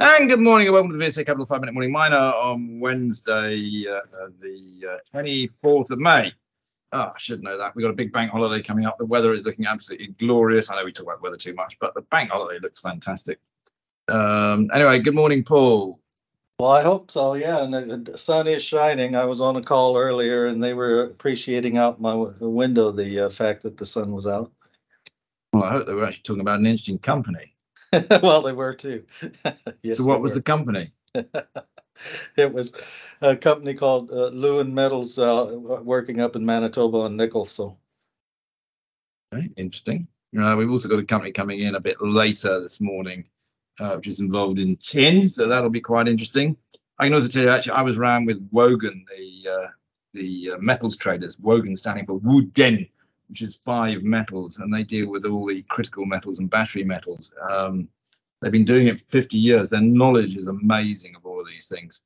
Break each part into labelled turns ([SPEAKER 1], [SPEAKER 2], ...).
[SPEAKER 1] And good morning and welcome to the VSA Capital 5 Minute Morning Miner on Wednesday, uh, the uh, 24th of May. Oh, I should know that. We've got a big bank holiday coming up. The weather is looking absolutely glorious. I know we talk about weather too much, but the bank holiday looks fantastic. Um, anyway, good morning, Paul.
[SPEAKER 2] Well, I hope so. Yeah, and the sun is shining. I was on a call earlier, and they were appreciating out my window the uh, fact that the sun was out.
[SPEAKER 1] Well, I hope they were actually talking about an interesting company.
[SPEAKER 2] well, they were too.
[SPEAKER 1] yes, so, what was were. the company?
[SPEAKER 2] it was a company called uh, Lewin Metals, uh, working up in Manitoba on nickel. So,
[SPEAKER 1] okay, interesting. Uh, we've also got a company coming in a bit later this morning, uh, which is involved in tin. So that'll be quite interesting. I can also tell you, actually, I was around with Wogen, the uh, the uh, metals traders. Wogen standing for Wogen which is five metals, and they deal with all the critical metals and battery metals. Um, they've been doing it for 50 years. Their knowledge is amazing of all of these things.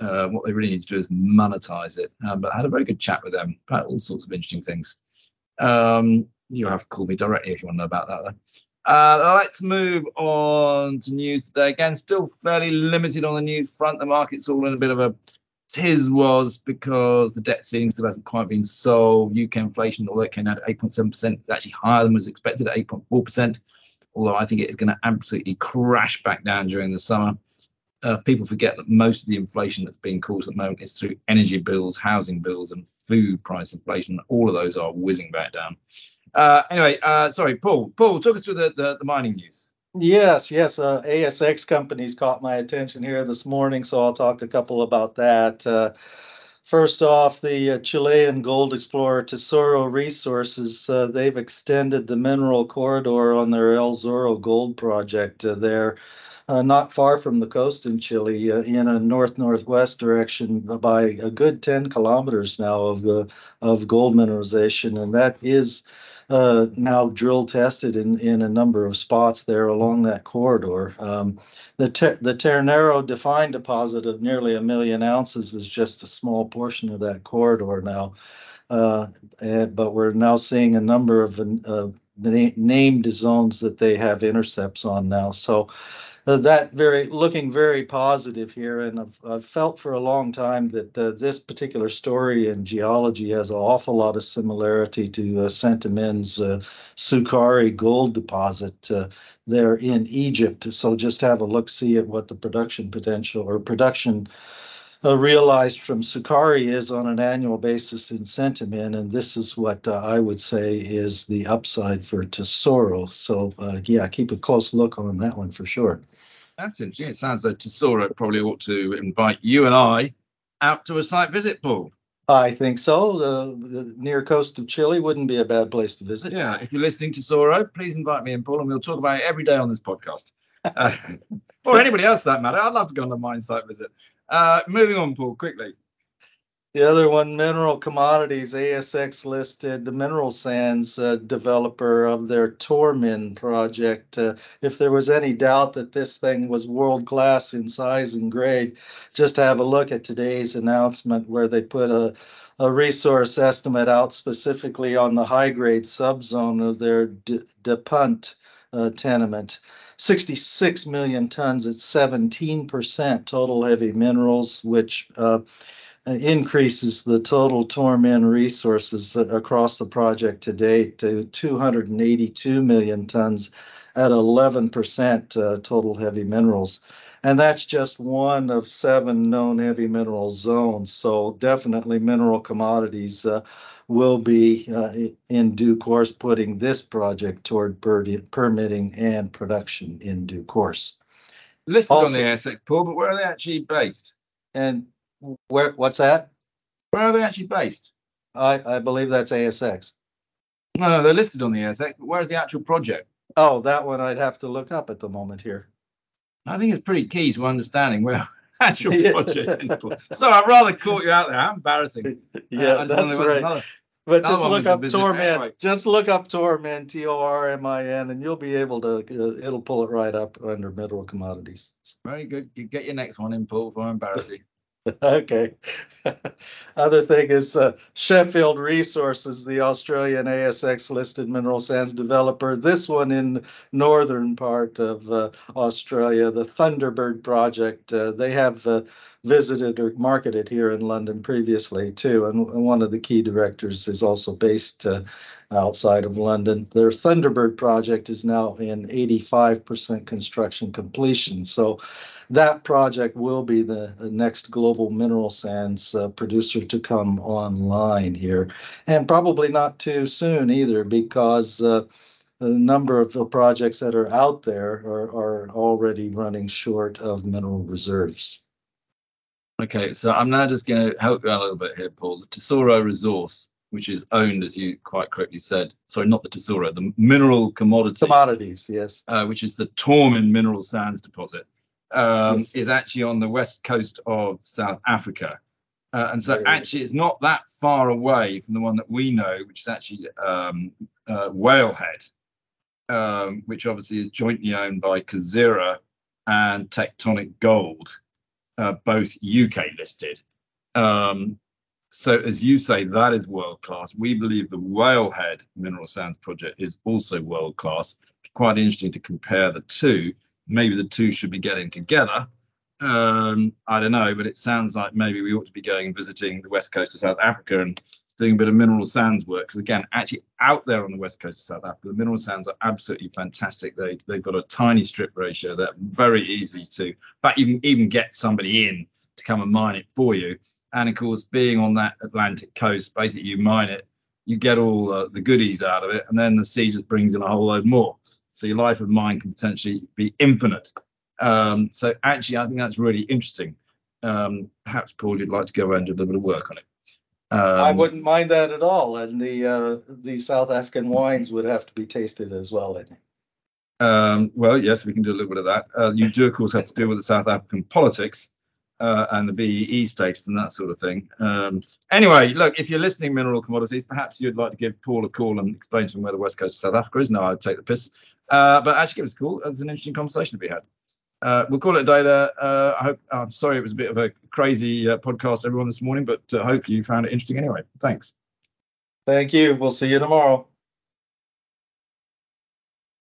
[SPEAKER 1] Uh, what they really need to do is monetize it. Um, but I had a very good chat with them about all sorts of interesting things. Um, you'll have to call me directly if you want to know about that. Though. Uh, let's move on to news today. Again, still fairly limited on the news front. The market's all in a bit of a his was because the debt ceiling still hasn't quite been solved. UK inflation, although it came out at 8.7%, is actually higher than was expected at 8.4%. Although I think it is going to absolutely crash back down during the summer. Uh, people forget that most of the inflation that's being caused at the moment is through energy bills, housing bills, and food price inflation. All of those are whizzing back down. Uh, anyway, uh, sorry, Paul. Paul, talk us through the, the, the mining news.
[SPEAKER 2] Yes, yes. Uh, ASX companies caught my attention here this morning, so I'll talk a couple about that. Uh, first off, the uh, Chilean gold explorer Tesoro Resources, uh, they've extended the mineral corridor on their El Zorro gold project uh, there. Uh, not far from the coast in Chile, in a north-northwest direction, by a good 10 kilometers now of of gold mineralization, and that is uh, now drill tested in, in a number of spots there along that corridor. Um, the, ter- the Ternero defined deposit of nearly a million ounces is just a small portion of that corridor now. Uh, and, but we're now seeing a number of uh, named zones that they have intercepts on now. So that very looking very positive here, and I've, I've felt for a long time that uh, this particular story in geology has an awful lot of similarity to uh, uh, Sukari gold deposit uh, there in Egypt. So just have a look, see at what the production potential or production uh, realized from Sukari is on an annual basis in Centamin, and this is what uh, I would say is the upside for Tesoro. So uh, yeah, keep a close look on that one for sure.
[SPEAKER 1] That's interesting. It sounds like Tesoro probably ought to invite you and I out to a site visit, Paul.
[SPEAKER 2] I think so. The, the, near coast of Chile wouldn't be a bad place to visit.
[SPEAKER 1] Yeah, if you're listening to Tesoro, please invite me and Paul, and we'll talk about it every day on this podcast. Uh, or anybody else that matter. I'd love to go on a mine site visit. Uh, moving on, Paul, quickly.
[SPEAKER 2] The other one, Mineral Commodities, ASX listed, the mineral sands uh, developer of their Tormin project. Uh, if there was any doubt that this thing was world class in size and grade, just have a look at today's announcement where they put a, a resource estimate out specifically on the high grade subzone of their De, De Punt uh, tenement. 66 million tons at 17% total heavy minerals, which uh, increases the total Tormin resources across the project to date to 282 million tons at 11% uh, total heavy minerals. And that's just one of seven known heavy mineral zones. So, definitely, mineral commodities uh, will be uh, in due course putting this project toward permitting and production in due course.
[SPEAKER 1] Listed also, on the ASX, Paul, but where are they actually based?
[SPEAKER 2] And where? What's that?
[SPEAKER 1] Where are they actually based?
[SPEAKER 2] I, I believe that's ASX.
[SPEAKER 1] No, no, they're listed on the ASX, but where's the actual project?
[SPEAKER 2] Oh, that one I'd have to look up at the moment here.
[SPEAKER 1] I think it's pretty key to understanding where actual project is. So I've rather caught you out there. How embarrassing.
[SPEAKER 2] Yeah, uh, that's right. Another, but just look up Tormin. Anyway. Just look up Tormin, T O R M I N, and you'll be able to. Uh, it'll pull it right up under mineral commodities.
[SPEAKER 1] Very good. Get your next one in, Paul, for embarrassing.
[SPEAKER 2] okay. Other thing is uh, Sheffield Resources, the Australian ASX listed mineral sands developer. This one in northern part of uh, Australia, the Thunderbird project. Uh, they have uh, visited or marketed here in London previously too, and, one of the key directors is also based uh, outside of London. Their Thunderbird project is now in 85% construction completion. So that project will be the next global mineral sands uh, producer to come online here, and probably not too soon either, because uh, the number of projects that are out there are, are already running short of mineral reserves.
[SPEAKER 1] Okay, so I'm now just going to help you out a little bit here, Paul. The Tesoro resource, which is owned, as you quite correctly said, sorry, not the Tesoro, the mineral commodities.
[SPEAKER 2] Commodities, yes.
[SPEAKER 1] Uh, which is the Tormin mineral sands deposit um, yes. is actually on the west coast of South Africa. Uh, and so actually it's not that far away from the one that we know, which is actually um, uh, Whalehead, um, which obviously is jointly owned by Kazera and Tectonic Gold, uh, both UK listed. Um, so as you say, that is world class. We believe the Whalehead Mineral Sands project is also world class. Quite interesting to compare the two maybe the two should be getting together. Um, I don't know, but it sounds like maybe we ought to be going and visiting the west coast of South Africa and doing a bit of mineral sands work. Because again, actually out there on the west coast of South Africa, the mineral sands are absolutely fantastic. They they've got a tiny strip ratio. They're very easy to, but you can even get somebody in to come and mine it for you. And of course, being on that Atlantic coast, basically you mine it, you get all uh, the goodies out of it, and then the sea just brings in a whole load more. So your life of mine can potentially be infinite. Um, so actually, I think that's really interesting. Um, perhaps Paul, you'd like to go around and do a little bit of work on it.
[SPEAKER 2] Um, I wouldn't mind that at all, and the uh, the South African wines would have to be tasted as well.
[SPEAKER 1] Um, well, yes, we can do a little bit of that. Uh, you do, of course, have to deal with the South African politics uh, and the BEE status and that sort of thing. Um, anyway, look, if you're listening, mineral commodities, perhaps you'd like to give Paul a call and explain to him where the west coast of South Africa is. No, I'd take the piss. Uh, but actually, give us a call. It's an interesting conversation to be had. Uh, we'll call it a day there. Uh, I hope. I'm sorry it was a bit of a crazy uh, podcast, everyone, this morning, but uh, hope you found it interesting anyway. Thanks.
[SPEAKER 2] Thank you. We'll see you tomorrow.